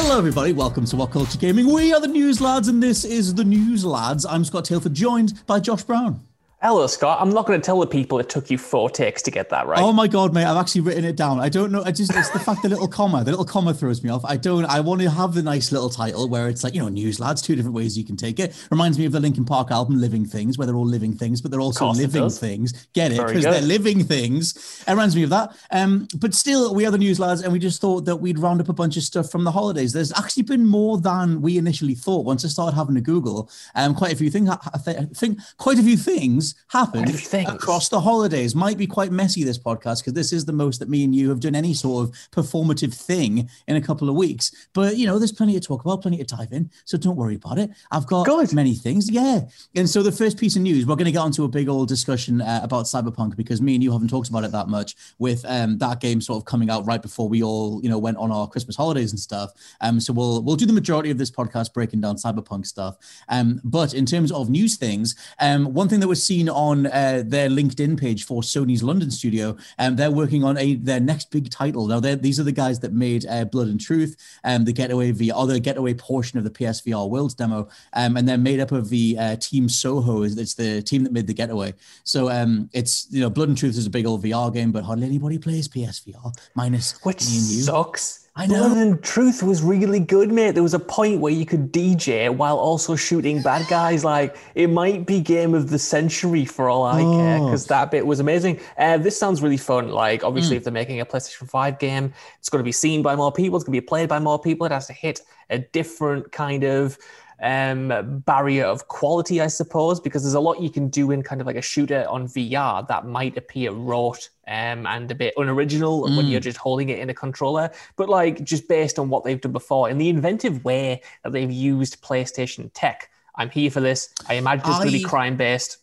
Hello, everybody. Welcome to What Culture Gaming. We are the News Lads, and this is the News Lads. I'm Scott Tailford, joined by Josh Brown. Hello, Scott. I'm not going to tell the people it took you four takes to get that right. Oh my god, mate! I've actually written it down. I don't know. I just it's the fact the little comma, the little comma throws me off. I don't. I want to have the nice little title where it's like you know, news lads. Two different ways you can take it. Reminds me of the Linkin Park album, "Living Things," where they're all living things, but they're also living things. Get it? Because they're living things. It reminds me of that. Um, but still, we are the news lads, and we just thought that we'd round up a bunch of stuff from the holidays. There's actually been more than we initially thought. Once I started having a Google, um, quite a few things. I think quite a few things happened things. across the holidays. Might be quite messy this podcast because this is the most that me and you have done any sort of performative thing in a couple of weeks. But you know, there's plenty to talk about, plenty to dive in. So don't worry about it. I've got Good. many things. Yeah. And so the first piece of news, we're going to get onto a big old discussion uh, about Cyberpunk because me and you haven't talked about it that much with um, that game sort of coming out right before we all, you know, went on our Christmas holidays and stuff. Um, so we'll we'll do the majority of this podcast breaking down Cyberpunk stuff. Um, but in terms of news things, um, one thing that was seen on uh, their LinkedIn page for Sony's London studio, and um, they're working on a their next big title. Now, these are the guys that made uh, Blood and Truth, and um, the Getaway VR, or the Getaway portion of the PSVR Worlds demo, um, and they're made up of the uh, Team Soho. It's the team that made the Getaway. So um, it's you know Blood and Truth is a big old VR game, but hardly anybody plays PSVR minus which me and you. sucks. I know. Blood and Truth was really good, mate. There was a point where you could DJ while also shooting bad guys. Like it might be game of the century for all I oh. care, because that bit was amazing. Uh, this sounds really fun. Like obviously, mm. if they're making a PlayStation Five game, it's going to be seen by more people. It's going to be played by more people. It has to hit a different kind of um, barrier of quality, I suppose, because there's a lot you can do in kind of like a shooter on VR that might appear wrought um, and a bit unoriginal mm. when you're just holding it in a controller. But like just based on what they've done before and the inventive way that they've used PlayStation tech, I'm here for this. I imagine it's I... going to be crime based.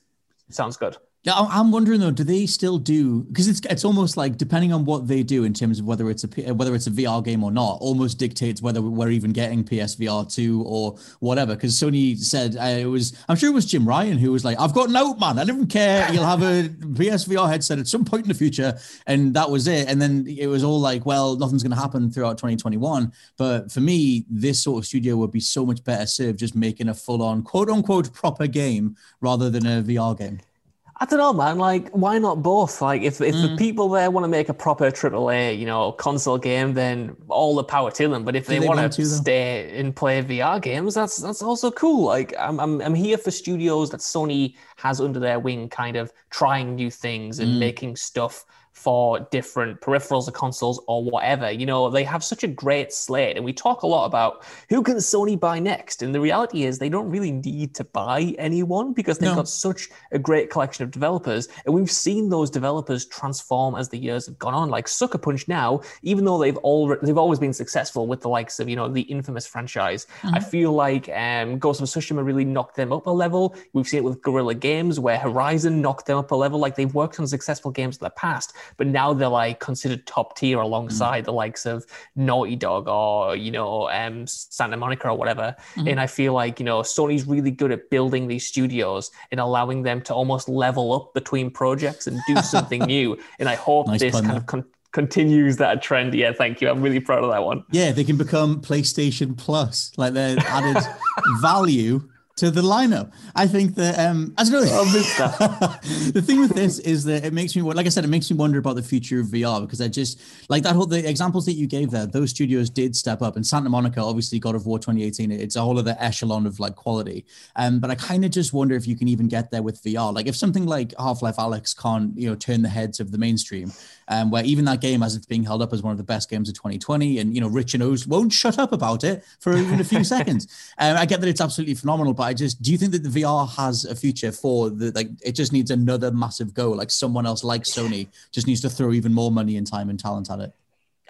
Sounds good. Yeah, I'm wondering though, do they still do? Because it's it's almost like depending on what they do in terms of whether it's a whether it's a VR game or not, almost dictates whether we're even getting PSVR two or whatever. Because Sony said uh, it was, I'm sure it was Jim Ryan who was like, "I've got note, man. I don't care. You'll have a PSVR headset at some point in the future," and that was it. And then it was all like, "Well, nothing's going to happen throughout 2021." But for me, this sort of studio would be so much better served just making a full on quote unquote proper game rather than a VR game. I don't know, man. Like, why not both? Like, if, if mm. the people there want to make a proper AAA, you know, console game, then all the power to them. But if they, they want, to stay and play VR games, that's that's also cool. Like, I'm, I'm I'm here for studios that Sony has under their wing, kind of trying new things and mm. making stuff for different peripherals or consoles or whatever. You know, they have such a great slate, and we talk a lot about who can Sony buy next. And the reality is, they don't really need to buy anyone because they've no. got such a great collection of developers, and we've seen those developers transform as the years have gone on. Like Sucker Punch now, even though they've all they've always been successful with the likes of you know the infamous franchise, mm-hmm. I feel like um, Ghost of Tsushima really knocked them up a level. We've seen it with Guerrilla Games, where Horizon knocked them up a level. Like they've worked on successful games in the past but now they're like considered top tier alongside mm. the likes of Naughty Dog or you know um, Santa Monica or whatever. Mm-hmm. And I feel like you know Sony's really good at building these studios and allowing them to almost level up between projects and do something new. And I hope nice this kind there. of con- continues that trend. Yeah, thank you. I'm really proud of that one. Yeah, they can become PlayStation Plus. Like they're added value to the lineup. I think that um, I don't know. the thing with this is that it makes me like I said, it makes me wonder about the future of VR because I just like that whole the examples that you gave there. Those studios did step up, and Santa Monica, obviously, God of War 2018, it's a whole other echelon of like quality. Um, but I kind of just wonder if you can even get there with VR. Like if something like Half Life Alyx can't you know turn the heads of the mainstream, um, where even that game, as it's being held up as one of the best games of 2020, and you know Rich and O's won't shut up about it for even a few seconds. Um, I get that it's absolutely phenomenal, but I just do you think that the VR has a future for the like it just needs another massive go, like someone else like Sony just needs to throw even more money and time and talent at it.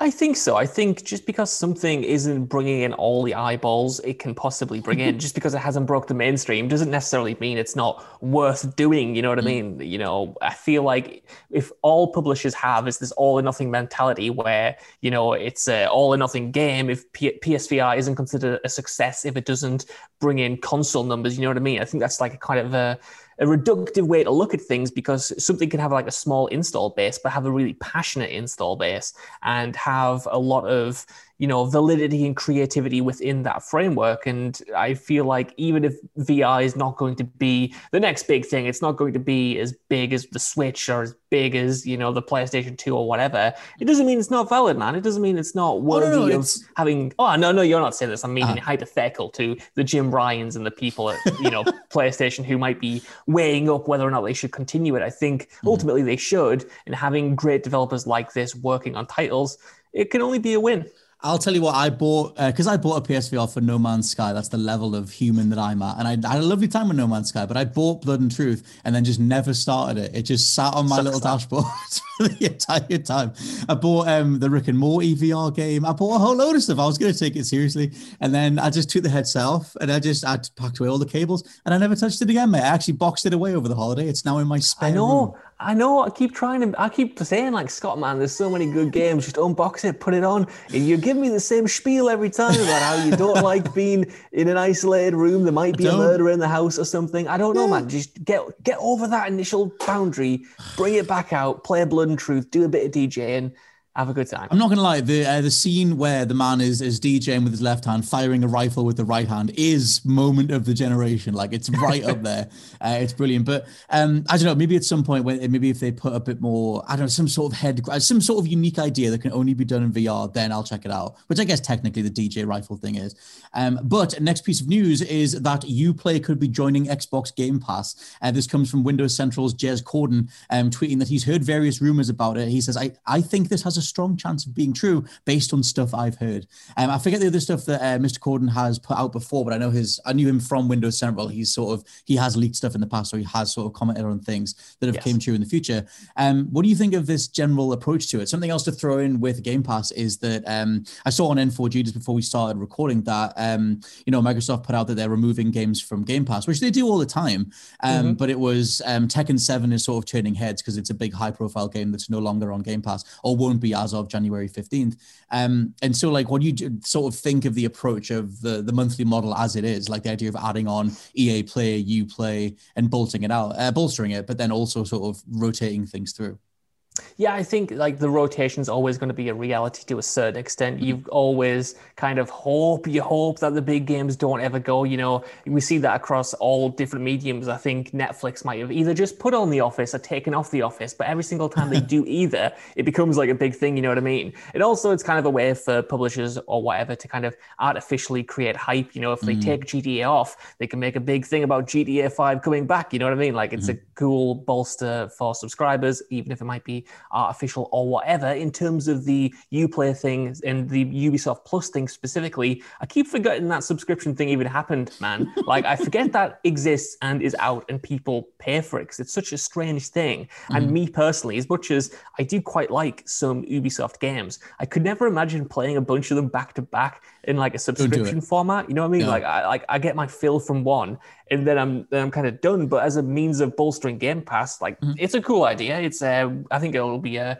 I think so. I think just because something isn't bringing in all the eyeballs it can possibly bring in, just because it hasn't broke the mainstream, doesn't necessarily mean it's not worth doing. You know what mm. I mean? You know, I feel like if all publishers have is this all or nothing mentality, where you know it's a all or nothing game. If P- PSVR isn't considered a success if it doesn't bring in console numbers, you know what I mean? I think that's like a kind of a a reductive way to look at things because something can have like a small install base, but have a really passionate install base and have a lot of you know validity and creativity within that framework. And i feel like even if vr is not going to be the next big thing it's not going to be as big as the switch or as big as you know the playstation 2 or whatever. It doesn't mean it's not valid man. It doesn't mean it's not worthy oh, no, no, of having oh no no you're not saying this. I'm meaning uh, hypothetical to the jim ryans and the people at you know playstation who might be weighing up whether or not they should continue it. I think mm-hmm. ultimately they should. And having great developers like this working on titles it can only be a win I'll tell you what I bought because uh, I bought a PSVR for No Man's Sky. That's the level of human that I'm at, and I, I, had a lovely time with No Man's Sky. But I bought Blood and Truth and then just never started it. It just sat on my Sucks little that. dashboard for the entire time. I bought um, the Rick and Morty VR game. I bought a whole load of stuff. I was going to take it seriously, and then I just took the headset off and I just I packed away all the cables and I never touched it again, mate. I actually boxed it away over the holiday. It's now in my spare I know. Room. I know. I keep trying to. I keep saying like Scott, man. There's so many good games. Just unbox it, put it on, and you give me the same spiel every time about how you don't like being in an isolated room. There might be a murder in the house or something. I don't know, man. Just get get over that initial boundary, bring it back out, play a Blood and Truth, do a bit of DJing, have a good time. I'm not gonna lie, the uh, the scene where the man is is DJing with his left hand, firing a rifle with the right hand, is moment of the generation. Like it's right up there. Uh, it's brilliant. But um, I don't know. Maybe at some point, when maybe if they put a bit more, I don't know, some sort of head, some sort of unique idea that can only be done in VR, then I'll check it out. Which I guess technically the DJ rifle thing is. Um, but next piece of news is that UPlay could be joining Xbox Game Pass. Uh, this comes from Windows Central's Jez Corden, um, tweeting that he's heard various rumors about it. He says, "I I think this has a strong chance of being true based on stuff I've heard. Um, I forget the other stuff that uh, Mr. Corden has put out before, but I know his. I knew him from Windows Central. He's sort of he has leaked stuff in the past, or he has sort of commented on things that have yes. came true in the future. Um, what do you think of this general approach to it? Something else to throw in with Game Pass is that um, I saw on N4G just before we started recording that um, you know Microsoft put out that they're removing games from Game Pass, which they do all the time. Um, mm-hmm. But it was um, Tekken Seven is sort of turning heads because it's a big high profile game that's no longer on Game Pass or won't be as of January 15th. Um, and so, like, what do you sort of think of the approach of the, the monthly model as it is, like the idea of adding on EA Play, U Play, and bolting it out, uh, bolstering it, but then also sort of rotating things through? Yeah, I think like the rotation is always going to be a reality to a certain extent. Mm-hmm. You always kind of hope, you hope that the big games don't ever go. You know, we see that across all different mediums. I think Netflix might have either just put on The Office or taken off The Office, but every single time they do either, it becomes like a big thing. You know what I mean? And also, it's kind of a way for publishers or whatever to kind of artificially create hype. You know, if they mm-hmm. take GTA off, they can make a big thing about GTA 5 coming back. You know what I mean? Like it's mm-hmm. a cool bolster for subscribers, even if it might be artificial or whatever in terms of the Uplay thing and the Ubisoft Plus thing specifically. I keep forgetting that subscription thing even happened, man. like I forget that exists and is out and people pay for it because it's such a strange thing. Mm. And me personally, as much as I do quite like some Ubisoft games, I could never imagine playing a bunch of them back to back in like a subscription format. You know what I mean? Yeah. Like I like I get my fill from one and then I'm then I'm kind of done. But as a means of bolstering Game Pass, like mm-hmm. it's a cool idea. It's uh, I think it'll be a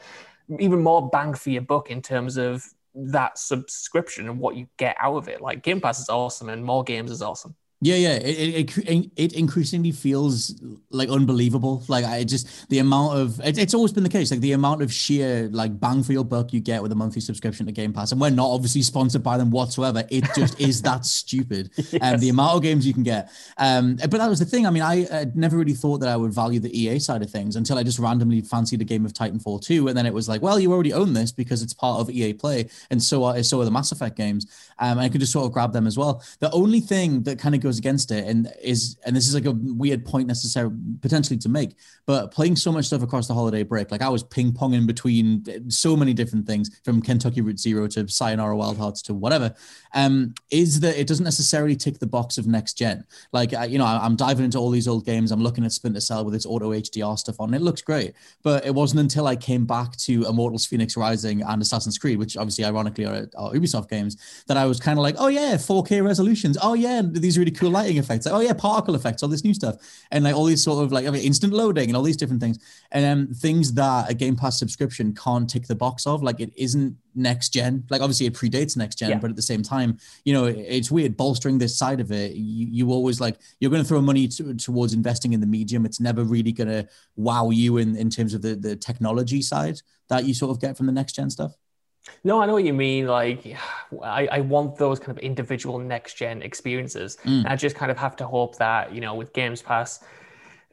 even more bang for your buck in terms of that subscription and what you get out of it. Like Game Pass is awesome, and more games is awesome. Yeah, yeah. It, it, it increasingly feels like unbelievable. Like I just the amount of it, it's always been the case. Like the amount of sheer like bang for your buck you get with a monthly subscription to Game Pass, and we're not obviously sponsored by them whatsoever. It just is that stupid. And yes. um, the amount of games you can get. Um, but that was the thing. I mean, I uh, never really thought that I would value the EA side of things until I just randomly fancied a game of Titanfall 2, and then it was like, well, you already own this because it's part of EA Play, and so are so are the Mass Effect games. Um, and I could just sort of grab them as well. The only thing that kind of goes against it, and is and this is like a weird point necessary potentially to make but playing so much stuff across the holiday break like i was ping-ponging between so many different things from kentucky route zero to sayonara wild hearts to whatever um is that it doesn't necessarily tick the box of next gen. Like you know i'm diving into all these old games i'm looking at splinter cell with its auto hdr stuff on it looks great but it wasn't until i came back to immortals phoenix rising and assassin's creed which obviously ironically are, are ubisoft games that i was kind of like oh yeah 4k resolutions oh yeah these really cool lighting effects like, oh yeah, particle effects, all this new stuff, and like all these sort of like I mean, instant loading and all these different things, and um, things that a Game Pass subscription can't tick the box of. Like it isn't next gen. Like obviously it predates next gen, yeah. but at the same time, you know, it's weird bolstering this side of it. You, you always like you're going to throw money to, towards investing in the medium. It's never really going to wow you in in terms of the the technology side that you sort of get from the next gen stuff. No, I know what you mean. Like, I, I want those kind of individual next gen experiences. Mm. I just kind of have to hope that, you know, with Games Pass,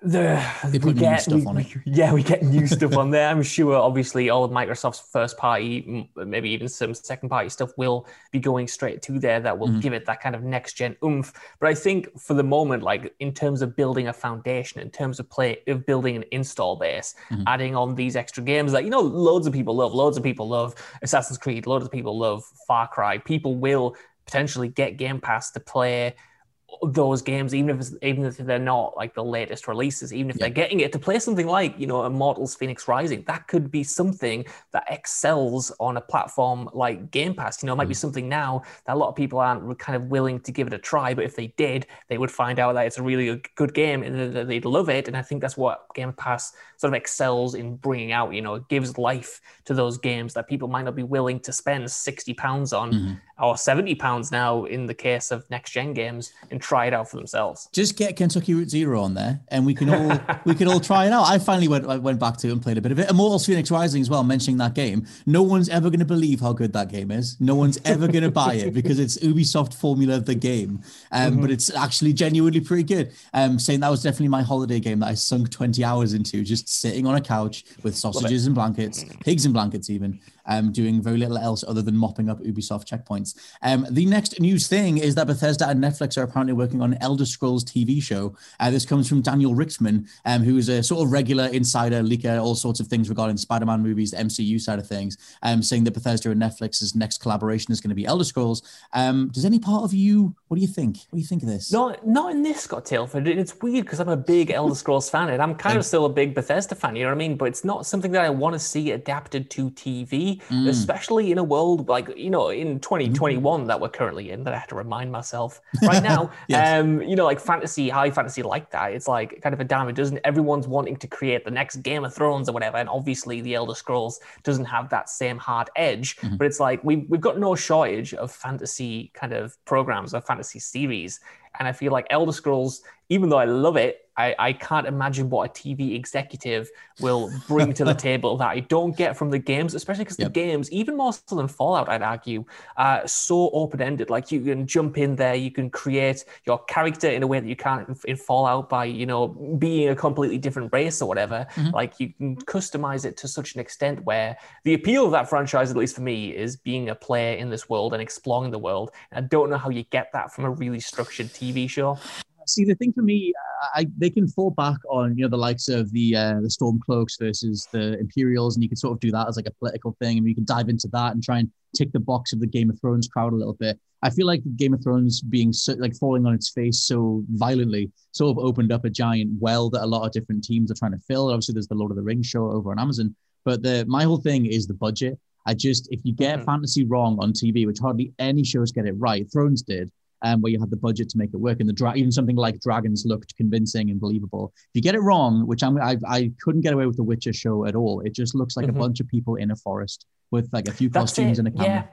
the they put we get, stuff we, on it. Yeah, we get new stuff on there. I'm sure, obviously, all of Microsoft's first party, maybe even some second party stuff will be going straight to there. That will mm-hmm. give it that kind of next gen oomph. But I think for the moment, like in terms of building a foundation, in terms of play of building an install base, mm-hmm. adding on these extra games that you know loads of people love, loads of people love Assassin's Creed, loads of people love Far Cry. People will potentially get Game Pass to play those games, even if even if they're not like the latest releases, even if yeah. they're getting it to play something like you know Immortals Phoenix Rising, that could be something that excels on a platform like Game Pass. You know, it might mm. be something now that a lot of people aren't kind of willing to give it a try, but if they did, they would find out that it's a really good game and they'd love it. And I think that's what Game Pass sort of excels in bringing out. You know, it gives life to those games that people might not be willing to spend sixty pounds on mm-hmm. Or seventy pounds now in the case of next gen games and try it out for themselves. Just get Kentucky Route Zero on there, and we can all we can all try it out. I finally went I went back to and played a bit of it. Immortals Phoenix Rising as well. Mentioning that game, no one's ever going to believe how good that game is. No one's ever going to buy it because it's Ubisoft formula of the game, um, mm-hmm. but it's actually genuinely pretty good. Um, saying that was definitely my holiday game that I sunk twenty hours into, just sitting on a couch with sausages and blankets, pigs and blankets even, um, doing very little else other than mopping up Ubisoft checkpoints. Um, the next news thing is that Bethesda and Netflix are apparently working on an Elder Scrolls TV show. Uh, this comes from Daniel Richtman, um, who is a sort of regular insider, leaker, all sorts of things regarding Spider-Man movies, the MCU side of things, um, saying that Bethesda and Netflix's next collaboration is going to be Elder Scrolls. Um, does any part of you, what do you think? What do you think of this? Not, not in this, Scott Tailford. It's weird because I'm a big Elder Scrolls fan, and I'm kind of still a big Bethesda fan. You know what I mean? But it's not something that I want to see adapted to TV, mm. especially in a world like you know in 2021 mm-hmm. that we're currently in that i have to remind myself right now yes. um you know like fantasy high fantasy like that it's like kind of a damn it doesn't everyone's wanting to create the next game of thrones or whatever and obviously the elder scrolls doesn't have that same hard edge mm-hmm. but it's like we, we've got no shortage of fantasy kind of programs or fantasy series and I feel like Elder Scrolls, even though I love it, I, I can't imagine what a TV executive will bring to the table that I don't get from the games, especially because yep. the games, even more so than Fallout, I'd argue, are so open ended. Like you can jump in there, you can create your character in a way that you can't in Fallout by, you know, being a completely different race or whatever. Mm-hmm. Like you can customize it to such an extent where the appeal of that franchise, at least for me, is being a player in this world and exploring the world. And I don't know how you get that from a really structured TV show. See, the thing for me, I, they can fall back on you know the likes of the uh, the Stormcloaks versus the Imperials, and you can sort of do that as like a political thing, and you can dive into that and try and tick the box of the Game of Thrones crowd a little bit. I feel like Game of Thrones being so, like falling on its face so violently sort of opened up a giant well that a lot of different teams are trying to fill. Obviously, there's the Lord of the Rings show over on Amazon, but the my whole thing is the budget. I just if you get mm-hmm. fantasy wrong on TV, which hardly any shows get it right, Thrones did um, where you had the budget to make it work. And the dra- even something like Dragons looked convincing and believable. If you get it wrong, which I'm, I, I couldn't get away with the Witcher show at all. It just looks like mm-hmm. a bunch of people in a forest with like a few That's costumes it. and a camera. Yeah.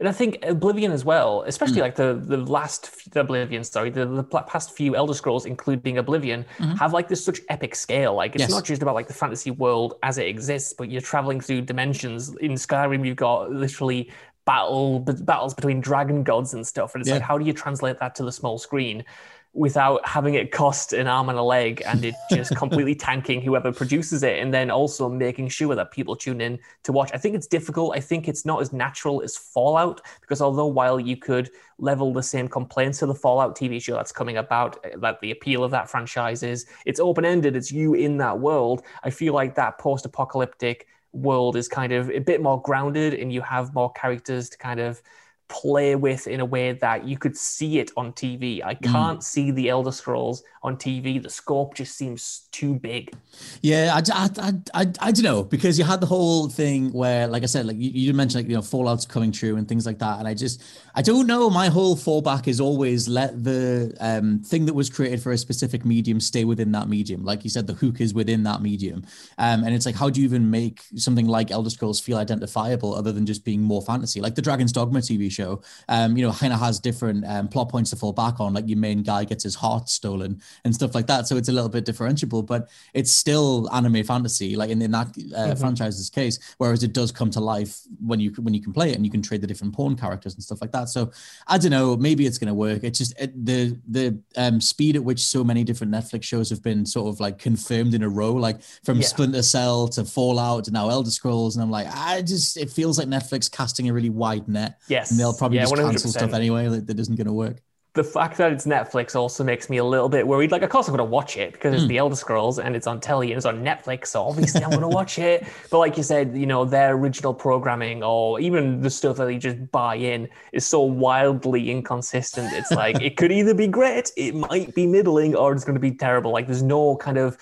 And I think Oblivion as well, especially mm. like the the last the Oblivion, sorry, the, the past few Elder Scrolls, including Oblivion, mm-hmm. have like this such epic scale. Like it's yes. not just about like the fantasy world as it exists, but you're traveling through dimensions. In Skyrim, you've got literally battle battles between dragon gods and stuff, and it's yeah. like how do you translate that to the small screen? without having it cost an arm and a leg and it just completely tanking whoever produces it and then also making sure that people tune in to watch. I think it's difficult. I think it's not as natural as Fallout because although while you could level the same complaints to the Fallout TV show that's coming about, eh, that the appeal of that franchise is it's open ended, it's you in that world. I feel like that post apocalyptic world is kind of a bit more grounded and you have more characters to kind of play with in a way that you could see it on TV. I mm. can't mm. see the Elder Scrolls on TV. The scope just seems too big. Yeah, I, I, I, I, I don't know because you had the whole thing where, like I said, like you, you mentioned, like you know, Fallout's coming true and things like that, and I just I don't know. My whole fallback is always let the um, thing that was created for a specific medium stay within that medium. Like you said, the hook is within that medium, um, and it's like how do you even make something like Elder Scrolls feel identifiable other than just being more fantasy? Like the Dragon's Dogma TV show show, um, you know, kind of has different um, plot points to fall back on. Like your main guy gets his heart stolen and stuff like that. So it's a little bit differentiable, but it's still anime fantasy, like in, in that uh, mm-hmm. franchise's case. Whereas it does come to life when you when you can play it and you can trade the different pawn characters and stuff like that. So I don't know. Maybe it's going to work. It's just it, the the um, speed at which so many different Netflix shows have been sort of like confirmed in a row, like from yeah. Splinter Cell to Fallout to now Elder Scrolls, and I'm like, I just it feels like Netflix casting a really wide net. Yes, they'll probably yeah, just 100%. cancel stuff anyway that, that isn't going to work the fact that it's Netflix also makes me a little bit worried. Like, of course, I'm going to watch it because it's mm. the Elder Scrolls and it's on telly and it's on Netflix. So obviously, I'm going to watch it. But like you said, you know, their original programming or even the stuff that they just buy in is so wildly inconsistent. It's like it could either be great, it might be middling, or it's going to be terrible. Like, there's no kind of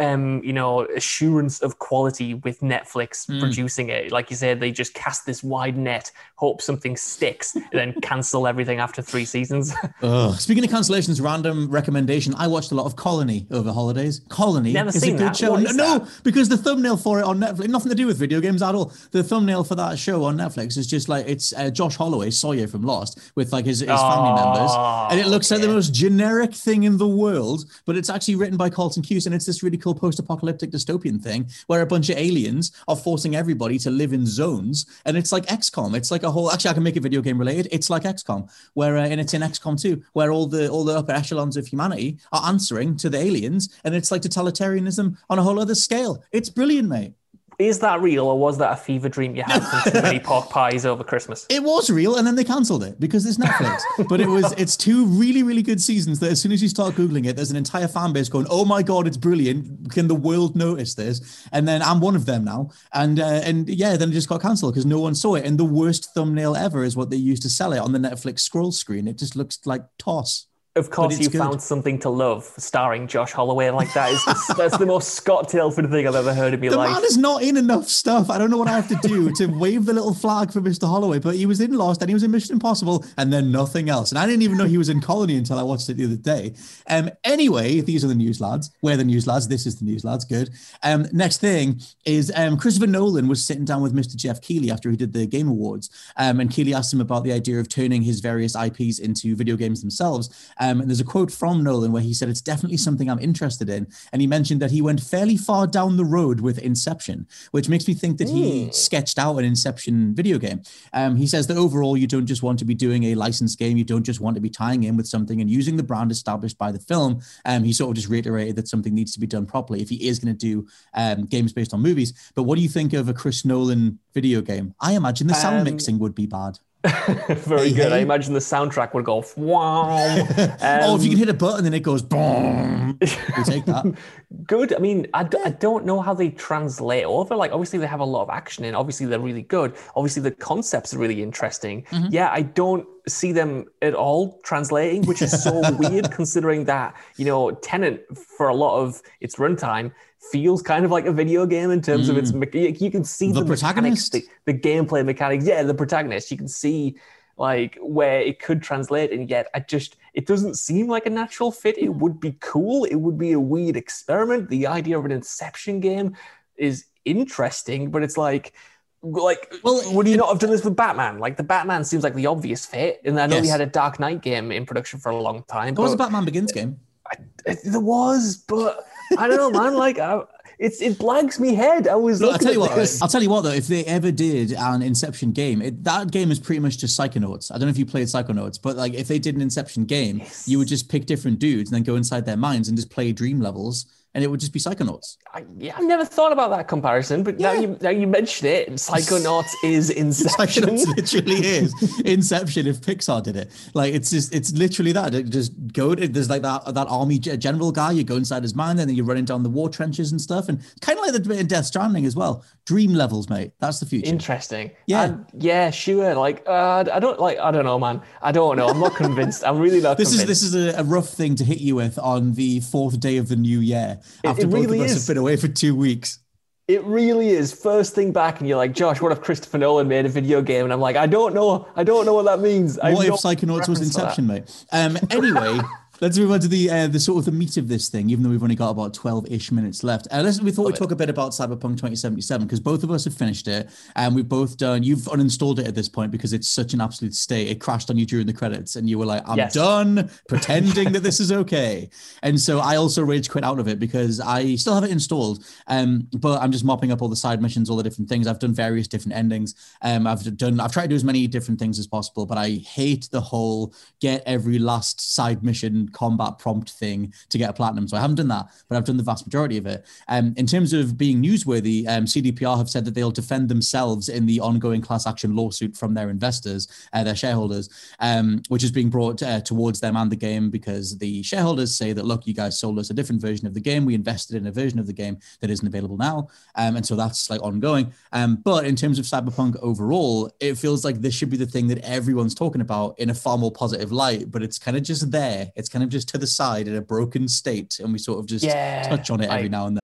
um, you know, assurance of quality with Netflix mm. producing it. Like you said, they just cast this wide net, hope something sticks, and then cancel everything after three seasons. Speaking of cancellations, random recommendation. I watched a lot of Colony over holidays. Colony Never is a good that. show. No, no, because the thumbnail for it on Netflix, nothing to do with video games at all. The thumbnail for that show on Netflix is just like it's uh, Josh Holloway, Sawyer from Lost, with like his, his oh, family members, and it looks like the most generic thing in the world, but it's actually written by Carlton Cuse, and it's this really cool post-apocalyptic dystopian thing where a bunch of aliens are forcing everybody to live in zones, and it's like XCOM. It's like a whole. Actually, I can make a video game related. It's like XCOM, where uh, and it's in XCOM 2, where all the all the upper echelons of humanity are answering to the aliens, and it's like totalitarianism on a whole other scale. It's brilliant, mate. Is that real, or was that a fever dream you had from too many pork pies over Christmas? It was real, and then they cancelled it because it's Netflix. but it was it's two really really good seasons that as soon as you start googling it, there's an entire fan base going, "Oh my god, it's brilliant! Can the world notice this?" And then I'm one of them now, and uh, and yeah, then it just got cancelled because no one saw it. And the worst thumbnail ever is what they used to sell it on the Netflix scroll screen. It just looks like toss. Of course, you good. found something to love, starring Josh Holloway. Like that is the, that's the most Scott Tailford thing I've ever heard in my the life. The man is not in enough stuff. I don't know what I have to do to wave the little flag for Mr. Holloway, but he was in Lost and he was in Mission Impossible and then nothing else. And I didn't even know he was in Colony until I watched it the other day. Um. Anyway, these are the news lads. We're the news lads. This is the news lads. Good. Um. Next thing is um. Christopher Nolan was sitting down with Mr. Jeff Keighley after he did the Game Awards. Um. And Keighley asked him about the idea of turning his various IPs into video games themselves. Um. And there's a quote from from Nolan where he said it's definitely something I'm interested in, and he mentioned that he went fairly far down the road with Inception, which makes me think that he hmm. sketched out an Inception video game. Um, he says that overall, you don't just want to be doing a licensed game, you don't just want to be tying in with something and using the brand established by the film. Um, he sort of just reiterated that something needs to be done properly if he is going to do um, games based on movies. But what do you think of a Chris Nolan video game? I imagine the sound um, mixing would be bad. Very hey, good. Hey. I imagine the soundtrack would go wow. Um, oh, if you can hit a button and it goes boom, we take that. good. I mean, I d- I don't know how they translate over. Like, obviously, they have a lot of action and Obviously, they're really good. Obviously, the concepts are really interesting. Mm-hmm. Yeah, I don't see them at all translating, which is so weird considering that, you know, Tenet, for a lot of its runtime feels kind of like a video game in terms mm. of its mm. you can see the, the mechanics the, the, gameplay mechanics yeah the protagonist you can see like where it could translate and yet i just it doesn't seem like a natural fit it would be cool it would be a weird experiment the idea of an inception game is interesting but it's like like, well, would you not have done this with Batman? Like, the Batman seems like the obvious fit, and I know yes. we had a Dark Knight game in production for a long time. There was a Batman Begins game. I, there was, but I don't know, man. Like, I, it's it blags me head. I was. I'll tell you what. This. I'll tell you what though. If they ever did an Inception game, it, that game is pretty much just Psychonauts. I don't know if you played Psychonauts, but like if they did an Inception game, yes. you would just pick different dudes and then go inside their minds and just play dream levels and it would just be Psychonauts. I, yeah, I've never thought about that comparison, but yeah. now you now you mention it, Psychonauts is Inception. Psychonauts literally is Inception if Pixar did it. Like it's just it's literally that. It just go. There's like that that army general guy. You go inside his mind, and then you're running down the war trenches and stuff, and kind of like the in Death Stranding as well. Dream levels, mate. That's the future. Interesting. Yeah, and yeah, sure. Like uh, I don't like. I don't know, man. I don't know. I'm not convinced. I'm really not. this convinced. is this is a, a rough thing to hit you with on the fourth day of the new year after it, it both really of us is. have been away for two weeks. It really is. First thing back, and you're like, Josh, what if Christopher Nolan made a video game? And I'm like, I don't know. I don't know what that means. What if Psychonauts was Inception, mate? Um, anyway. Let's move on to the uh, the sort of the meat of this thing, even though we've only got about twelve ish minutes left. Uh, listen, we thought we'd talk a bit about Cyberpunk 2077 because both of us have finished it and we've both done. You've uninstalled it at this point because it's such an absolute state. It crashed on you during the credits, and you were like, "I'm yes. done pretending that this is okay." And so I also rage quit out of it because I still have it installed, um, but I'm just mopping up all the side missions, all the different things. I've done various different endings. Um, I've done. I've tried to do as many different things as possible, but I hate the whole get every last side mission combat prompt thing to get a platinum. So I haven't done that, but I've done the vast majority of it. Um, in terms of being newsworthy, um, CDPR have said that they'll defend themselves in the ongoing class action lawsuit from their investors, uh, their shareholders, um, which is being brought uh, towards them and the game because the shareholders say that, look, you guys sold us a different version of the game. We invested in a version of the game that isn't available now. Um, and so that's like ongoing. Um, but in terms of Cyberpunk overall, it feels like this should be the thing that everyone's talking about in a far more positive light, but it's kind of just there. It's kind of just to the side in a broken state, and we sort of just yeah, touch on it every I... now and then.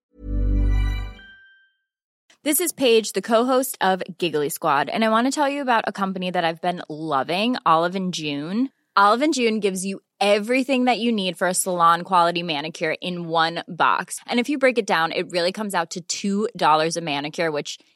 This is Paige, the co-host of Giggly Squad, and I want to tell you about a company that I've been loving, Olive and June. Olive and June gives you everything that you need for a salon quality manicure in one box. And if you break it down, it really comes out to $2 a manicure, which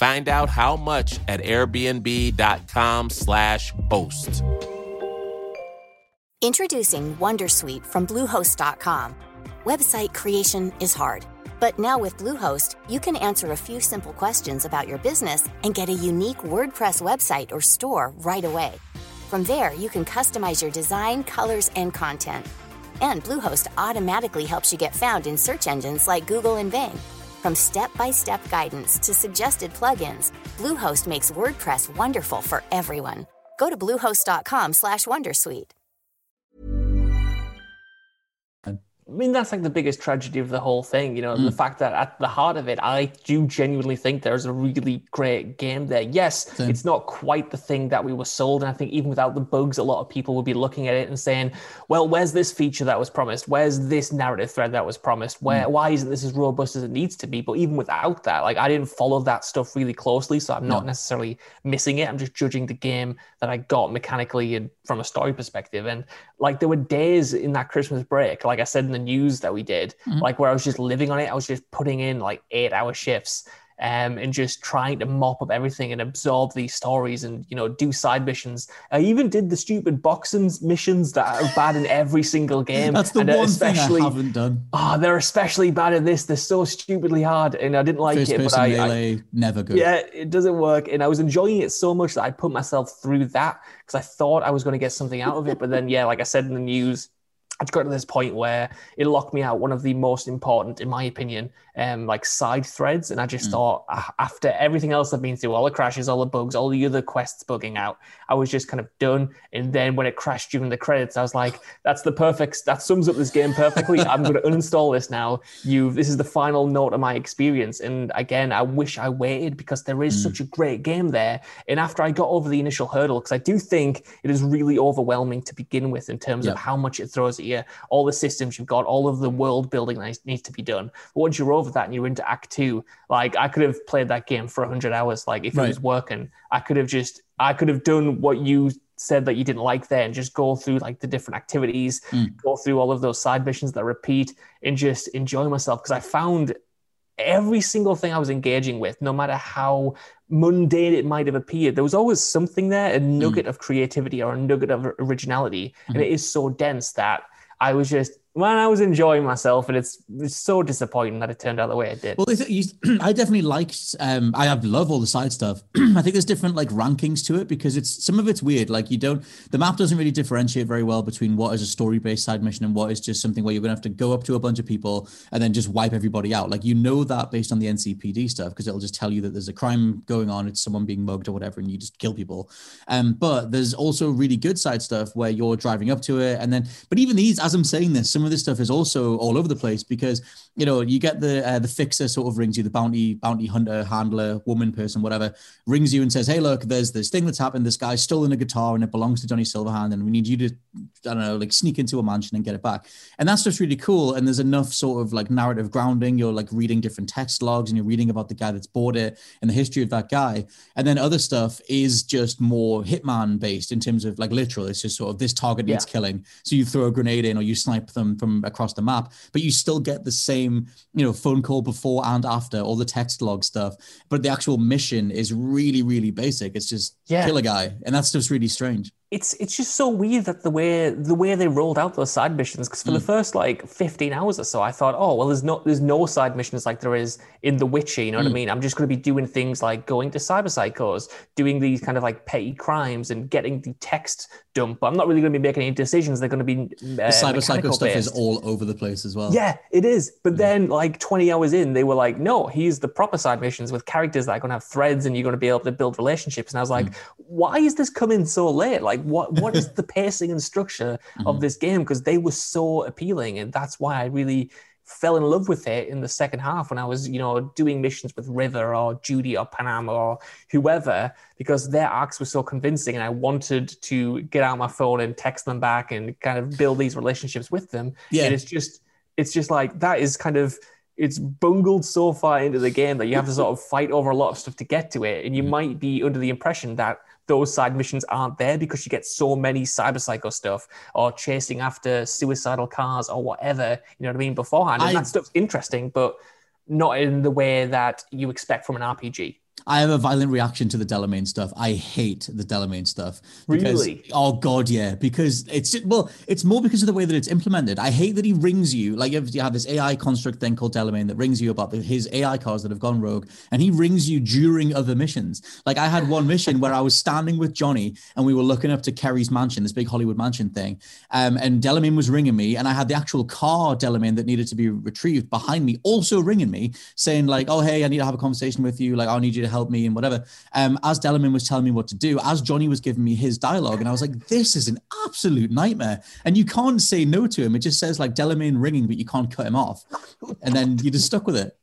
Find out how much at airbnb.com/slash host. Introducing Wondersuite from Bluehost.com. Website creation is hard, but now with Bluehost, you can answer a few simple questions about your business and get a unique WordPress website or store right away. From there, you can customize your design, colors, and content. And Bluehost automatically helps you get found in search engines like Google and Bing. From step-by-step guidance to suggested plugins, Bluehost makes WordPress wonderful for everyone. Go to bluehost.com/wondersuite. I mean, that's like the biggest tragedy of the whole thing, you know, mm. the fact that at the heart of it, I do genuinely think there's a really great game there. Yes, Same. it's not quite the thing that we were sold. And I think even without the bugs, a lot of people would be looking at it and saying, well, where's this feature that was promised? Where's this narrative thread that was promised? Where, mm. why isn't this as robust as it needs to be? But even without that, like I didn't follow that stuff really closely. So I'm not necessarily missing it. I'm just judging the game that I got mechanically and from a story perspective. And like there were days in that Christmas break, like I said in the news that we did, mm-hmm. like where I was just living on it. I was just putting in like eight hour shifts um, and just trying to mop up everything and absorb these stories and you know do side missions. I even did the stupid boxing missions that are bad in every single game. That's the and one thing I haven't done. Oh, they're especially bad at this. They're so stupidly hard, and I didn't like First it. But I, melee, I never good. Yeah, it doesn't work, and I was enjoying it so much that I put myself through that because I thought I was going to get something out of it. But then, yeah, like I said in the news I'd got to this point where it locked me out one of the most important, in my opinion, um, like side threads. And I just mm. thought, ah, after everything else I've been through, all the crashes, all the bugs, all the other quests bugging out, I was just kind of done. And then when it crashed during the credits, I was like, that's the perfect, that sums up this game perfectly. I'm going to uninstall this now. You, this is the final note of my experience. And again, I wish I waited because there is mm. such a great game there. And after I got over the initial hurdle, because I do think it is really overwhelming to begin with in terms of how much it throws at you, all the systems you've got, all of the world building that needs to be done. But once you're over that and you're into Act Two, like I could have played that game for hundred hours. Like if right. it was working, I could have just I could have done what you said that you didn't like there and just go through like the different activities, mm. go through all of those side missions that repeat and just enjoy myself because I found every single thing I was engaging with, no matter how mundane it might have appeared, there was always something there, a nugget mm. of creativity or a nugget of originality. Mm-hmm. And it is so dense that I was just man, I was enjoying myself, and it's, it's so disappointing that it turned out the way it did. Well, I definitely liked. Um, I have love all the side stuff. I think there's different like rankings to it because it's some of it's weird. Like you don't, the map doesn't really differentiate very well between what is a story-based side mission and what is just something where you're gonna have to go up to a bunch of people and then just wipe everybody out. Like you know that based on the NCPD stuff because it'll just tell you that there's a crime going on, it's someone being mugged or whatever, and you just kill people. Um, but there's also really good side stuff where you're driving up to it, and then, but even these, as I'm saying this, some of this stuff is also all over the place because you know you get the uh, the fixer sort of rings you the bounty bounty hunter handler woman person whatever rings you and says hey look there's this thing that's happened. This guy's stolen a guitar and it belongs to Johnny Silverhand and we need you to I don't know like sneak into a mansion and get it back. And that's just really cool and there's enough sort of like narrative grounding. You're like reading different text logs and you're reading about the guy that's bought it and the history of that guy. And then other stuff is just more hitman based in terms of like literal. It's just sort of this target needs yeah. killing. So you throw a grenade in or you snipe them from across the map, but you still get the same, you know, phone call before and after, all the text log stuff. But the actual mission is really, really basic. It's just yeah. kill a guy. And that's just really strange it's it's just so weird that the way the way they rolled out those side missions because for mm. the first like 15 hours or so I thought oh well there's no there's no side missions like there is in The Witcher you know mm. what I mm. mean I'm just going to be doing things like going to cyber psychos doing these kind of like petty crimes and getting the text dump but I'm not really going to be making any decisions they're going to be uh, the cyber psycho stuff is all over the place as well yeah it is but mm. then like 20 hours in they were like no here's the proper side missions with characters that are going to have threads and you're going to be able to build relationships and I was like mm. why is this coming so late like like what what is the pacing and structure mm-hmm. of this game because they were so appealing and that's why i really fell in love with it in the second half when i was you know doing missions with river or judy or Panam or whoever because their arcs were so convincing and i wanted to get out my phone and text them back and kind of build these relationships with them yeah and it's just it's just like that is kind of it's bungled so far into the game that you have to sort of fight over a lot of stuff to get to it and you mm-hmm. might be under the impression that those side missions aren't there because you get so many cyber psycho stuff or chasing after suicidal cars or whatever, you know what I mean, beforehand. And I, that stuff's interesting, but not in the way that you expect from an RPG. I have a violent reaction to the Delamain stuff. I hate the Delamain stuff. Because, really? Oh god, yeah. Because it's well, it's more because of the way that it's implemented. I hate that he rings you like you have this AI construct thing called Delamain that rings you about the, his AI cars that have gone rogue, and he rings you during other missions. Like I had one mission where I was standing with Johnny and we were looking up to Kerry's mansion, this big Hollywood mansion thing, um, and Delamain was ringing me, and I had the actual car Delamain that needed to be retrieved behind me, also ringing me, saying like, "Oh hey, I need to have a conversation with you. Like I need you to help." me and whatever. Um, as Delamain was telling me what to do, as Johnny was giving me his dialogue, and I was like, this is an absolute nightmare. And you can't say no to him. It just says like Delamain ringing, but you can't cut him off. And then you're just stuck with it.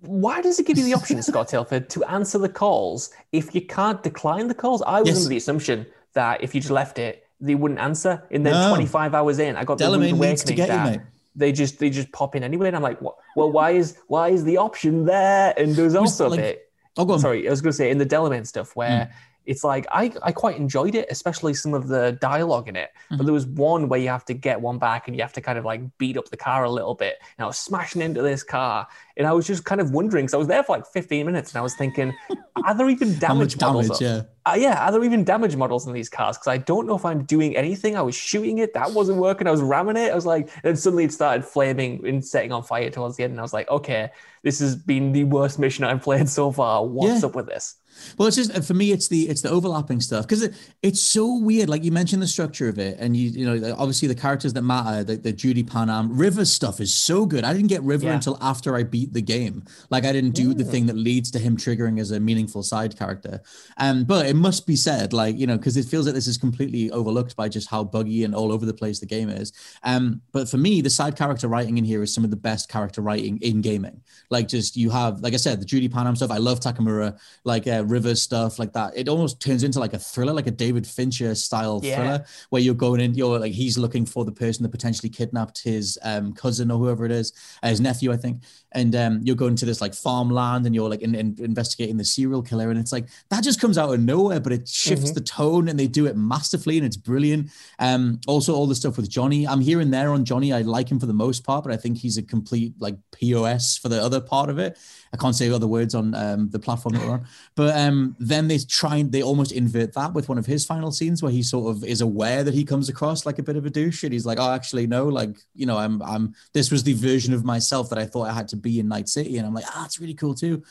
Why does it give you the option, Scott Tailford, to answer the calls if you can't decline the calls? I was yes. under the assumption that if you just left it, they wouldn't answer. And then no. 25 hours in, I got Delamain the needs to get that. you, mate they just they just pop in anyway, and I'm like, what? well, why is why is the option there? And there's also like, a bit Oh, go on. Sorry, I was going to say in the Delamain stuff where mm. it's like I, I quite enjoyed it, especially some of the dialogue in it. Mm-hmm. But there was one where you have to get one back and you have to kind of like beat up the car a little bit. And I was smashing into this car. And I was just kind of wondering, because I was there for like 15 minutes and I was thinking, are there even damage models? Damage, yeah. Uh, yeah, are there even damage models in these cars? Because I don't know if I'm doing anything. I was shooting it, that wasn't working. I was ramming it. I was like, and suddenly it started flaming and setting on fire towards the end. And I was like, okay, this has been the worst mission I've played so far. What's yeah. up with this? Well, it's just for me, it's the it's the overlapping stuff because it, it's so weird. Like you mentioned the structure of it, and you you know obviously the characters that matter, the, the Judy Panam River stuff is so good. I didn't get River yeah. until after I beat the game. Like I didn't do the thing that leads to him triggering as a meaningful side character. Um, but it must be said, like you know, because it feels like this is completely overlooked by just how buggy and all over the place the game is. Um, but for me, the side character writing in here is some of the best character writing in gaming. Like just you have, like I said, the Judy Panam stuff. I love Takamura. Like uh, River stuff like that. It almost turns into like a thriller, like a David Fincher style yeah. thriller, where you're going in, you're like he's looking for the person that potentially kidnapped his um, cousin or whoever it is, uh, his nephew, I think, and um, you're going to this like farmland and you're like in, in, investigating the serial killer, and it's like that just comes out of nowhere, but it shifts mm-hmm. the tone and they do it masterfully and it's brilliant. Um, also all the stuff with Johnny, I'm here and there on Johnny. I like him for the most part, but I think he's a complete like POS for the other part of it. I can't say other words on um, the platform that we're on. But um, then they try and they almost invert that with one of his final scenes where he sort of is aware that he comes across like a bit of a douche. And he's like, oh, actually, no, like, you know, I'm, I'm, this was the version of myself that I thought I had to be in Night City. And I'm like, ah, oh, it's really cool too.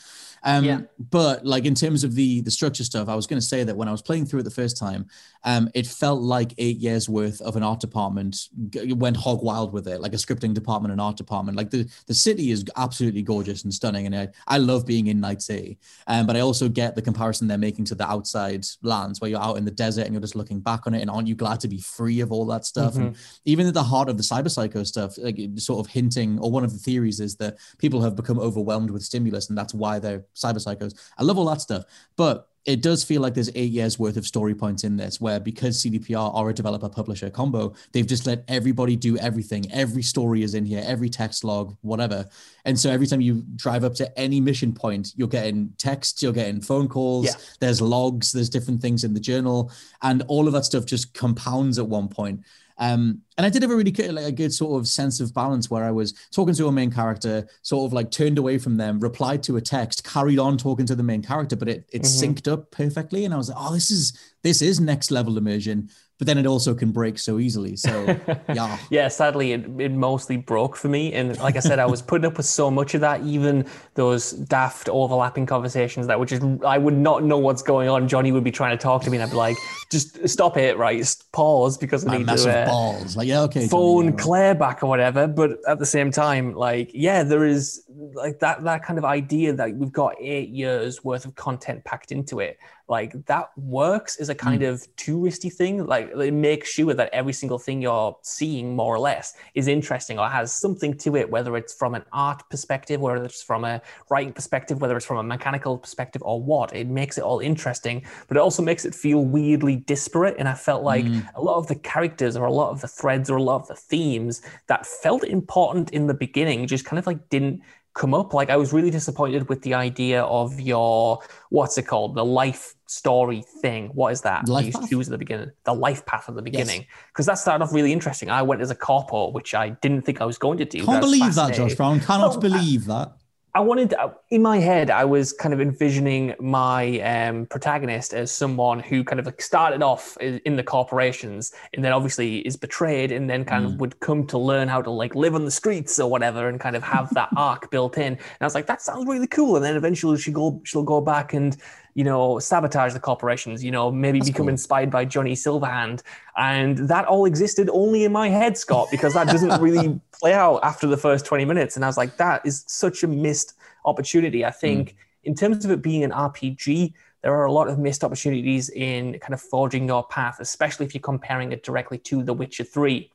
Um, yeah. But like in terms of the the structure stuff, I was going to say that when I was playing through it the first time, um, it felt like eight years worth of an art department g- went hog wild with it, like a scripting department and art department. Like the the city is absolutely gorgeous and stunning, and I, I love being in Night City. Um, but I also get the comparison they're making to the outside lands where you're out in the desert and you're just looking back on it, and aren't you glad to be free of all that stuff? Mm-hmm. And even at the heart of the cyber psycho stuff, like sort of hinting, or one of the theories is that people have become overwhelmed with stimulus, and that's why they're cyber psychos. I love all that stuff, but it does feel like there's eight years worth of story points in this where because CDPR are a developer publisher combo, they've just let everybody do everything. Every story is in here, every text log, whatever. And so every time you drive up to any mission point, you're getting texts, you're getting phone calls, yeah. there's logs, there's different things in the journal, and all of that stuff just compounds at one point. Um, and I did have a really like, a good sort of sense of balance where I was talking to a main character, sort of like turned away from them, replied to a text, carried on talking to the main character, but it it mm-hmm. synced up perfectly, and I was like, oh, this is this is next level immersion but then it also can break so easily. So yeah, yeah. Sadly, it, it mostly broke for me, and like I said, I was putting up with so much of that. Even those daft overlapping conversations that would just I would not know what's going on. Johnny would be trying to talk to me, and I'd be like, "Just stop it, right? Pause because I need to uh, balls." Like yeah, okay, phone Claire back or whatever. But at the same time, like yeah, there is like that that kind of idea that we've got eight years worth of content packed into it like that works as a kind mm. of touristy thing. Like it makes sure that every single thing you're seeing, more or less, is interesting or has something to it, whether it's from an art perspective, whether it's from a writing perspective, whether it's from a mechanical perspective or what. It makes it all interesting, but it also makes it feel weirdly disparate. And I felt like mm. a lot of the characters or a lot of the threads or a lot of the themes that felt important in the beginning just kind of like didn't come up. Like I was really disappointed with the idea of your what's it called, the life story thing. What is that? Life you choose at the beginning, the life path at the beginning, because yes. that started off really interesting. I went as a corpo, which I didn't think I was going to do. Can't believe that, Josh Brown. Cannot oh, believe that. I wanted uh, in my head, I was kind of envisioning my um, protagonist as someone who kind of like started off in the corporations and then obviously is betrayed and then kind mm. of would come to learn how to like live on the streets or whatever and kind of have that arc built in. And I was like, that sounds really cool. And then eventually she go she'll go back and you know, sabotage the corporations, you know, maybe That's become cool. inspired by Johnny Silverhand. And that all existed only in my head, Scott, because that doesn't really play out after the first 20 minutes. And I was like, that is such a missed opportunity. I think mm. in terms of it being an RPG, there are a lot of missed opportunities in kind of forging your path, especially if you're comparing it directly to The Witcher 3.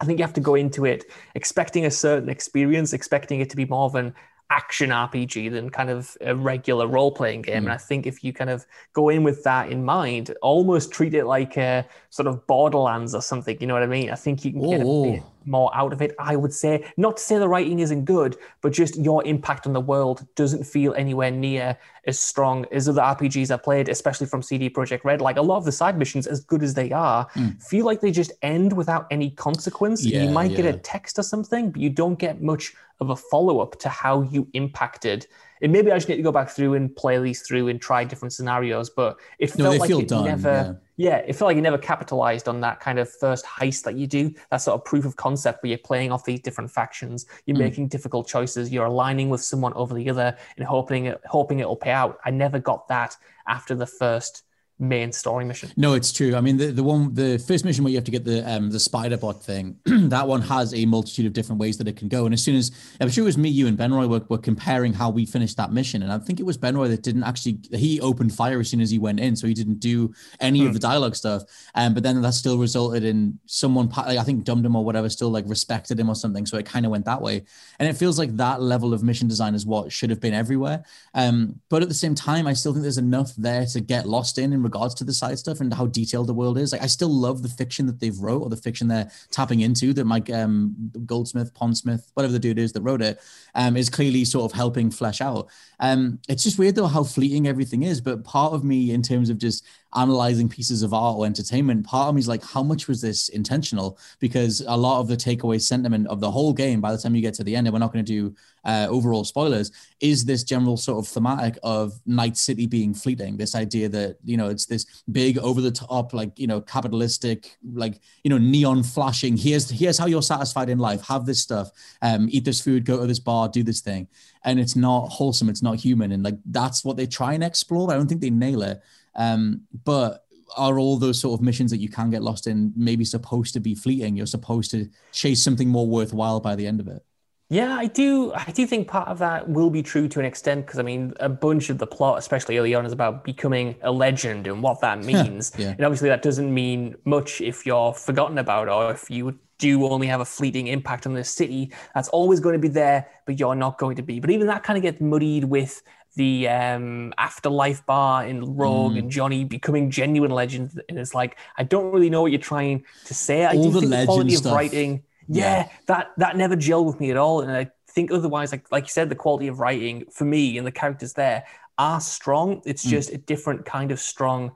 I think you have to go into it expecting a certain experience, expecting it to be more of an action RPG than kind of a regular role playing game. Mm. And I think if you kind of go in with that in mind, almost treat it like a sort of Borderlands or something, you know what I mean? I think you can get a bit more out of it. I would say, not to say the writing isn't good, but just your impact on the world doesn't feel anywhere near as strong as other RPGs I played, especially from CD Projekt Red. Like a lot of the side missions, as good as they are, mm. feel like they just end without any consequence. Yeah, you might yeah. get a text or something, but you don't get much of a follow up to how you impacted and maybe I just need to go back through and play these through and try different scenarios. But it felt no, like it done, never, yeah. yeah. it felt like it never capitalized on that kind of first heist that you do. That sort of proof of concept where you're playing off these different factions, you're mm. making difficult choices, you're aligning with someone over the other, and hoping it, hoping it'll pay out. I never got that after the first main story mission. No, it's true. I mean, the, the one, the first mission where you have to get the um the spider bot thing, that one has a multitude of different ways that it can go. And as soon as I'm sure it was me, you, and Benroy were, were comparing how we finished that mission, and I think it was Benroy that didn't actually he opened fire as soon as he went in, so he didn't do any of hmm. the dialogue stuff. Um, but then that still resulted in someone, like I think Dum Dum or whatever, still like respected him or something. So it kind of went that way, and it feels like that level of mission design is what should have been everywhere. Um, but at the same time, I still think there's enough there to get lost in in regards to the side stuff and how detailed the world is. Like I still love the fiction that they've wrote or the fiction they're tapping into that Mike um, Goldsmith, Pondsmith, whatever the dude is that wrote it, um, is clearly sort of helping flesh out. Um, it's just weird though how fleeting everything is. But part of me, in terms of just analyzing pieces of art or entertainment, part of me is like, how much was this intentional? Because a lot of the takeaway sentiment of the whole game, by the time you get to the end, and we're not going to do uh, overall spoilers, is this general sort of thematic of Night City being fleeting. This idea that you know it's this big over the top, like you know, capitalistic, like you know, neon flashing. Here's here's how you're satisfied in life. Have this stuff. Um, eat this food. Go to this bar. Do this thing. And it's not wholesome. It's not human. And like that's what they try and explore. I don't think they nail it. Um, but are all those sort of missions that you can get lost in maybe supposed to be fleeting? You're supposed to chase something more worthwhile by the end of it. Yeah, I do. I do think part of that will be true to an extent because I mean, a bunch of the plot, especially early on, is about becoming a legend and what that means. yeah. And obviously, that doesn't mean much if you're forgotten about or if you do only have a fleeting impact on the city. That's always going to be there, but you're not going to be. But even that kind of gets muddied with the um, afterlife bar in Rogue mm. and Johnny becoming genuine legends. And it's like, I don't really know what you're trying to say. I do think the quality stuff. of writing, yeah, yeah, that that never gelled with me at all. And I think otherwise, like like you said, the quality of writing for me and the characters there are strong. It's mm. just a different kind of strong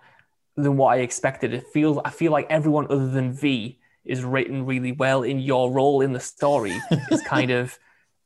than what I expected. It feels I feel like everyone other than V is written really well in your role in the story. It's kind of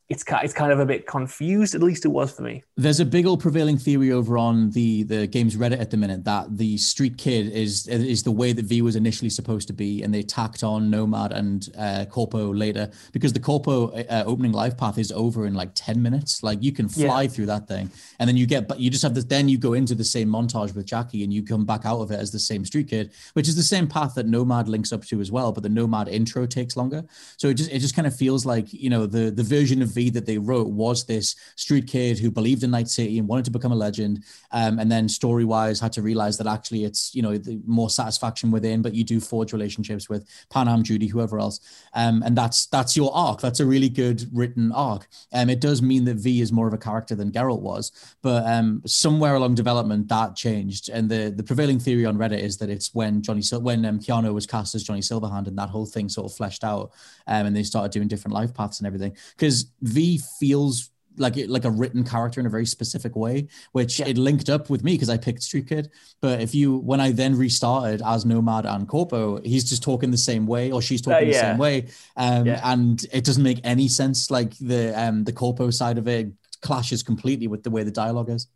it's it's kind of a bit confused. At least it was for me. There's a big old prevailing theory over on the the game's Reddit at the minute that the Street Kid is is the way that V was initially supposed to be, and they tacked on Nomad and uh, Corpo later because the Corpo uh, opening life path is over in like ten minutes. Like you can fly yeah. through that thing, and then you get but you just have this. Then you go into the same montage with Jackie, and you come back out of it as the same Street Kid, which is the same path that Nomad links up to as well. But the Nomad intro takes longer, so it just it just kind of feels like you know the the version of That they wrote was this street kid who believed in Night City and wanted to become a legend, um, and then story wise had to realize that actually it's you know the more satisfaction within, but you do forge relationships with Panam, Judy, whoever else, um, and that's that's your arc. That's a really good written arc. Um, it does mean that V is more of a character than Geralt was, but um, somewhere along development that changed, and the the prevailing theory on Reddit is that it's when Johnny when um, Keanu was cast as Johnny Silverhand and that whole thing sort of fleshed out, um, and they started doing different life paths and everything because V feels like like a written character in a very specific way, which yeah. it linked up with me because I picked Street Kid. But if you when I then restarted as Nomad and Corpo, he's just talking the same way, or she's talking uh, yeah. the same way, um, yeah. and it doesn't make any sense. Like the um the Corpo side of it clashes completely with the way the dialogue is.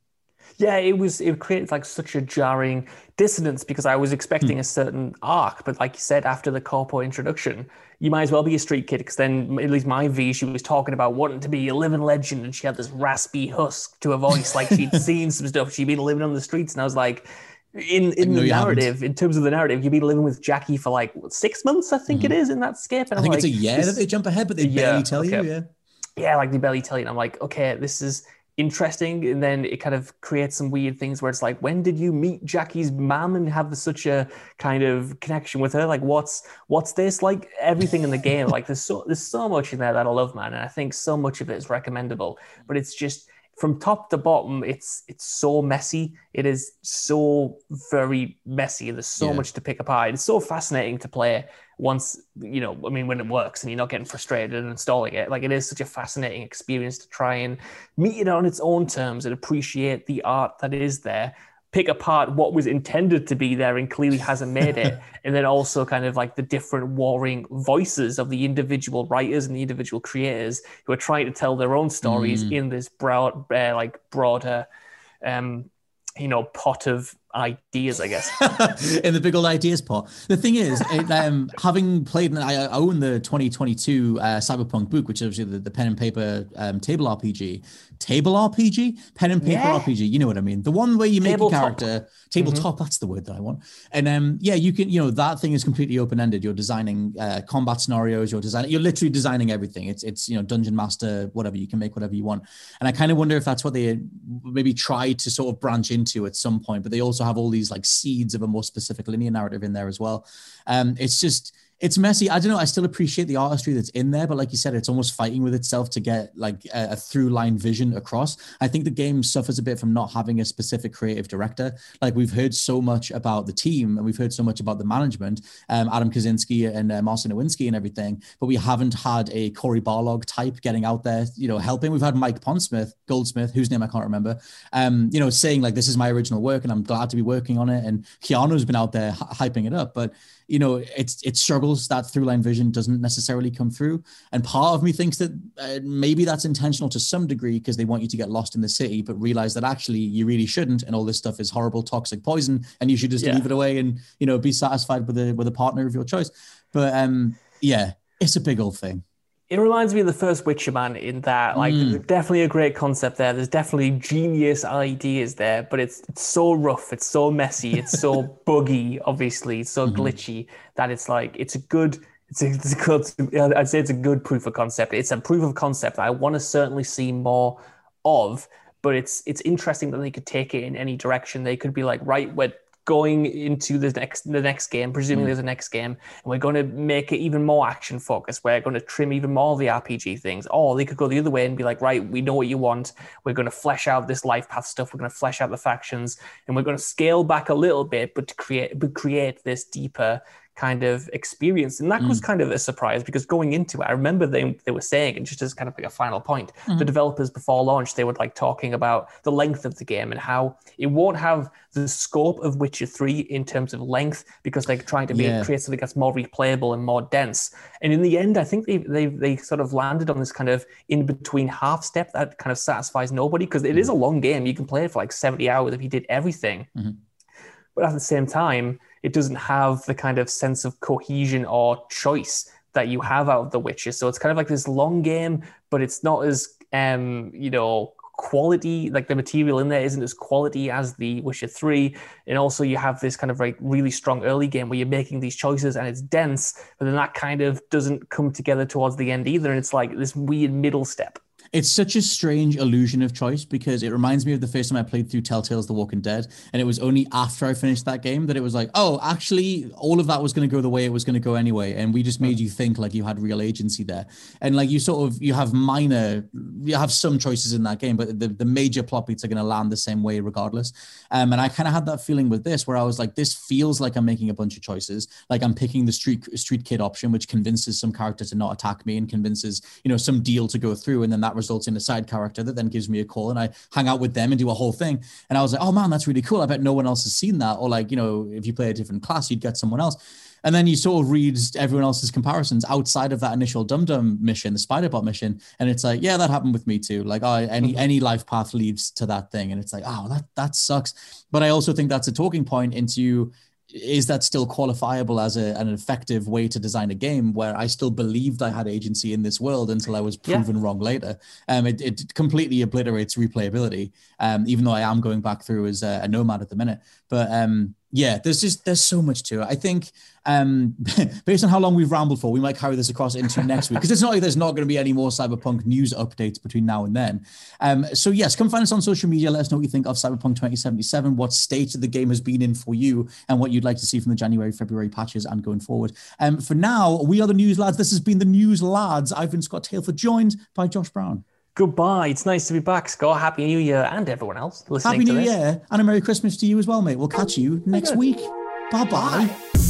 Yeah, it was. It created like such a jarring dissonance because I was expecting hmm. a certain arc, but like you said, after the Corpo introduction, you might as well be a street kid because then at least my V, she was talking about wanting to be a living legend, and she had this raspy husk to her voice, like she'd seen some stuff. She'd been living on the streets, and I was like, in in the narrative, in terms of the narrative, you've been living with Jackie for like what, six months, I think mm-hmm. it is, in that skip. And I think I'm it's like, a year that they jump ahead, but they barely tell okay. you. Yeah, yeah, like they barely tell you. And I'm like, okay, this is interesting and then it kind of creates some weird things where it's like when did you meet jackie's mom and have such a kind of connection with her like what's what's this like everything in the game like there's so there's so much in there that i love man and i think so much of it is recommendable but it's just from top to bottom, it's it's so messy. It is so very messy. There's so yeah. much to pick apart. It's so fascinating to play once you know. I mean, when it works and you're not getting frustrated and installing it, like it is such a fascinating experience to try and meet it on its own terms and appreciate the art that is there pick apart what was intended to be there and clearly hasn't made it and then also kind of like the different warring voices of the individual writers and the individual creators who are trying to tell their own stories mm. in this broad uh, like broader um you know pot of ideas, I guess. in the big old ideas pot. The thing is, it, um, having played, I own the 2022 uh, Cyberpunk book, which is the, the pen and paper um, table RPG. Table RPG? Pen and paper yeah. RPG. You know what I mean? The one where you make a character. Tabletop, mm-hmm. that's the word that I want. And um, yeah, you can, you know, that thing is completely open ended. You're designing uh, combat scenarios, you're designing, you're literally designing everything. It's, it's, you know, dungeon master, whatever. You can make whatever you want. And I kind of wonder if that's what they maybe tried to sort of branch into at some point, but they also also have all these like seeds of a more specific linear narrative in there as well. Um, it's just it's messy. I don't know. I still appreciate the artistry that's in there, but like you said, it's almost fighting with itself to get like a, a, through line vision across. I think the game suffers a bit from not having a specific creative director. Like we've heard so much about the team and we've heard so much about the management, um, Adam Kiciński and uh, Marcin Iwiński and everything, but we haven't had a Cory Barlog type getting out there, you know, helping. We've had Mike Pondsmith, Goldsmith, whose name I can't remember, um, you know, saying like, this is my original work and I'm glad to be working on it. And Keanu's been out there h- hyping it up, but you know, it's it struggles that through line vision doesn't necessarily come through. And part of me thinks that uh, maybe that's intentional to some degree because they want you to get lost in the city, but realize that actually you really shouldn't, and all this stuff is horrible, toxic poison, and you should just yeah. leave it away and you know be satisfied with a with a partner of your choice. But um, yeah, it's a big old thing it reminds me of the first Witcher man in that like mm. there's definitely a great concept there. There's definitely genius ideas there, but it's it's so rough, it's so messy, it's so buggy, obviously, it's so mm-hmm. glitchy that it's like it's a good it's a, it's a good I'd say it's a good proof of concept. It's a proof of concept I want to certainly see more of, but it's it's interesting that they could take it in any direction. They could be like, right, we're going into the next the next game, presuming mm. there's a next game, and we're going to make it even more action focused. We're going to trim even more of the RPG things. Or they could go the other way and be like, right, we know what you want. We're going to flesh out this life path stuff. We're going to flesh out the factions, and we're going to scale back a little bit, but to create but create this deeper kind of experience. And that mm. was kind of a surprise because going into it, I remember they, they were saying, and just as kind of like a final point, mm. the developers before launch, they were like talking about the length of the game and how it won't have the scope of Witcher 3 in terms of length because they're trying to yeah. create something that's more replayable and more dense. And in the end, I think they, they, they sort of landed on this kind of in between half step that kind of satisfies nobody because it mm. is a long game. You can play it for like 70 hours if you did everything. Mm-hmm. But at the same time, it doesn't have the kind of sense of cohesion or choice that you have out of The Witcher. So it's kind of like this long game, but it's not as um, you know, quality, like the material in there isn't as quality as the Witcher 3. And also you have this kind of like really strong early game where you're making these choices and it's dense, but then that kind of doesn't come together towards the end either. And it's like this weird middle step. It's such a strange illusion of choice because it reminds me of the first time I played through Telltale's The Walking Dead. And it was only after I finished that game that it was like, oh, actually, all of that was going to go the way it was going to go anyway. And we just made you think like you had real agency there. And like you sort of, you have minor, you have some choices in that game, but the, the major plot beats are going to land the same way regardless. Um, and I kind of had that feeling with this where I was like, this feels like I'm making a bunch of choices. Like I'm picking the street, street kid option, which convinces some character to not attack me and convinces, you know, some deal to go through. And then that results in a side character that then gives me a call and I hang out with them and do a whole thing. And I was like, oh man, that's really cool. I bet no one else has seen that. Or like, you know, if you play a different class, you'd get someone else. And then you sort of read everyone else's comparisons outside of that initial Dum Dum mission, the Spiderbot mission, and it's like, yeah, that happened with me too. Like, oh, any mm-hmm. any life path leads to that thing, and it's like, oh, that that sucks. But I also think that's a talking point into is that still qualifiable as a, an effective way to design a game where I still believed I had agency in this world until I was proven yeah. wrong later? Um, it, it completely obliterates replayability, um, even though I am going back through as a, a nomad at the minute. But um, yeah, there's just there's so much to it. I think um, based on how long we've rambled for, we might carry this across into next week because it's not like there's not going to be any more Cyberpunk news updates between now and then. Um, so yes, come find us on social media. Let us know what you think of Cyberpunk 2077, what state of the game has been in for you, and what you'd like to see from the January, February patches and going forward. Um, for now, we are the news lads. This has been the news lads. I've been Scott Tailford, joined by Josh Brown. Goodbye. It's nice to be back, Scott. Happy New Year and everyone else listening Happy New this. Year and a Merry Christmas to you as well, mate. We'll catch you next week. Bye-bye. bye